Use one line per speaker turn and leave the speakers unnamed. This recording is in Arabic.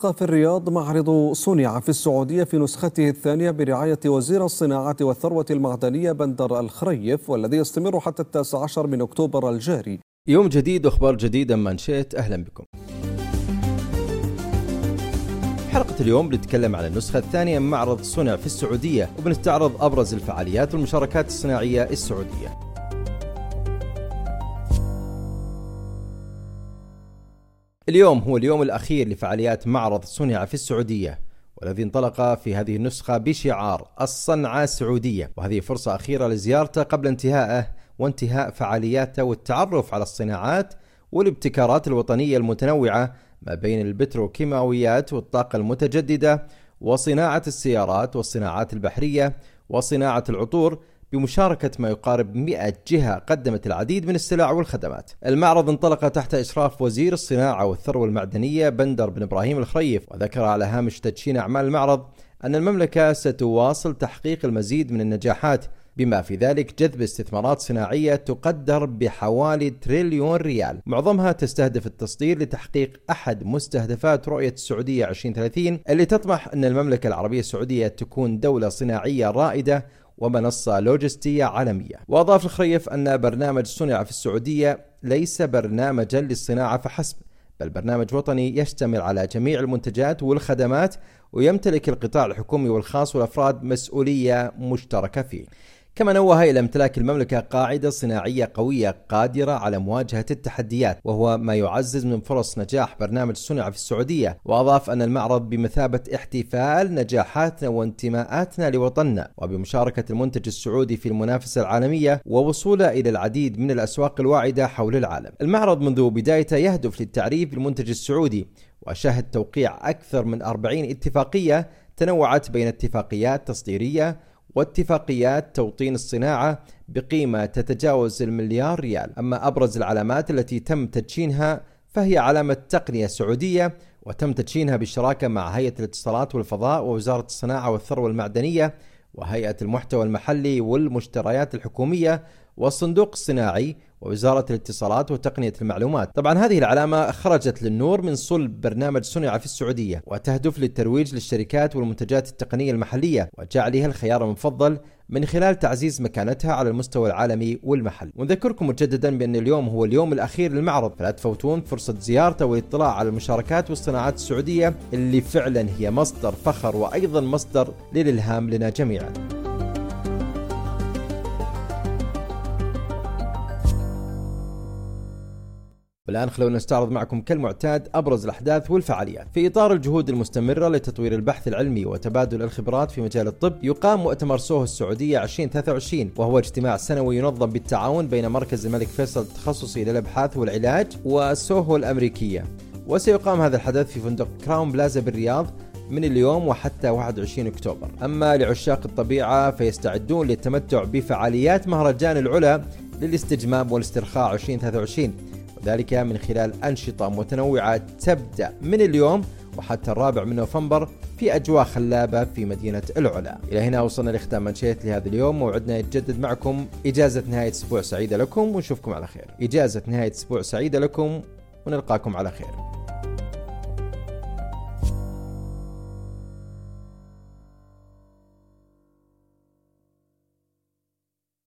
في الرياض معرض صنع في السعودية في نسخته الثانية برعاية وزير الصناعة والثروة المعدنية بندر الخريف والذي يستمر حتى التاسع عشر من أكتوبر الجاري
يوم جديد واخبار جديدة من شئت أهلا بكم. حلقة اليوم بنتكلم عن النسخة الثانية من معرض صنع في السعودية وبنستعرض أبرز الفعاليات والمشاركات الصناعية السعودية. اليوم هو اليوم الأخير لفعاليات معرض صنع في السعودية والذي انطلق في هذه النسخة بشعار الصنعة سعودية وهذه فرصة أخيرة لزيارته قبل انتهائه وانتهاء فعالياته والتعرف على الصناعات والابتكارات الوطنية المتنوعة ما بين البتروكيماويات والطاقة المتجددة وصناعة السيارات والصناعات البحرية وصناعة العطور بمشاركة ما يقارب 100 جهة قدمت العديد من السلع والخدمات. المعرض انطلق تحت إشراف وزير الصناعة والثروة المعدنية بندر بن إبراهيم الخريف وذكر على هامش تدشين أعمال المعرض أن المملكة ستواصل تحقيق المزيد من النجاحات بما في ذلك جذب استثمارات صناعية تقدر بحوالي تريليون ريال معظمها تستهدف التصدير لتحقيق أحد مستهدفات رؤية السعودية 2030 اللي تطمح أن المملكة العربية السعودية تكون دولة صناعية رائدة ومنصة لوجستية عالمية. وأضاف الخريف أن برنامج صنع في السعودية ليس برنامجا للصناعة فحسب بل برنامج وطني يشتمل على جميع المنتجات والخدمات ويمتلك القطاع الحكومي والخاص والأفراد مسؤولية مشتركة فيه. كما نوه إلى امتلاك المملكة قاعدة صناعية قوية قادرة على مواجهة التحديات وهو ما يعزز من فرص نجاح برنامج صنع في السعودية. وأضاف أن المعرض بمثابة احتفال نجاحاتنا وانتماءاتنا لوطننا وبمشاركة المنتج السعودي في المنافسة العالمية ووصوله إلى العديد من الأسواق الواعدة حول العالم. المعرض منذ بدايته يهدف للتعريف بالمنتج السعودي وشهد توقيع أكثر من 40 اتفاقية تنوعت بين اتفاقيات تصديرية واتفاقيات توطين الصناعة بقيمة تتجاوز المليار ريال. أما أبرز العلامات التي تم تدشينها فهي علامة تقنية سعودية وتم تدشينها بالشراكة مع هيئة الاتصالات والفضاء ووزارة الصناعة والثروة المعدنية وهيئة المحتوى المحلي والمشتريات الحكومية والصندوق الصناعي ووزارة الاتصالات وتقنية المعلومات. طبعا هذه العلامة خرجت للنور من صلب برنامج صنع في السعودية وتهدف للترويج للشركات والمنتجات التقنية المحلية وجعلها الخيار المفضل من خلال تعزيز مكانتها على المستوى العالمي والمحلي ونذكركم مجددا بأن اليوم هو اليوم الأخير للمعرض. فلا تفوتون فرصة زيارته والاطلاع على المشاركات والصناعات السعودية اللي فعلا هي مصدر فخر وأيضا مصدر للإلهام لنا جميعا. والآن خلونا نستعرض معكم كالمعتاد أبرز الأحداث والفعاليات. في إطار الجهود المستمرة لتطوير البحث العلمي وتبادل الخبرات في مجال الطب يقام مؤتمر سوهو السعودية 2023 وهو اجتماع سنوي ينظم بالتعاون بين مركز الملك فيصل التخصصي للأبحاث والعلاج وسوهو الأمريكية. وسيقام هذا الحدث في فندق كراون بلازا بالرياض من اليوم وحتى 21 أكتوبر. أما لعشاق الطبيعة فيستعدون للتمتع بفعاليات مهرجان العلا للاستجمام والاسترخاء 2023 وذلك من خلال أنشطة متنوعة تبدأ من اليوم وحتى الرابع من نوفمبر في أجواء خلابة في مدينة العلا. إلى هنا وصلنا لختام منشيت لهذا اليوم. موعدنا يتجدد معكم إجازة نهاية أسبوع سعيدة لكم ونشوفكم على خير. إجازة نهاية أسبوع سعيدة لكم ونلقاكم على خير.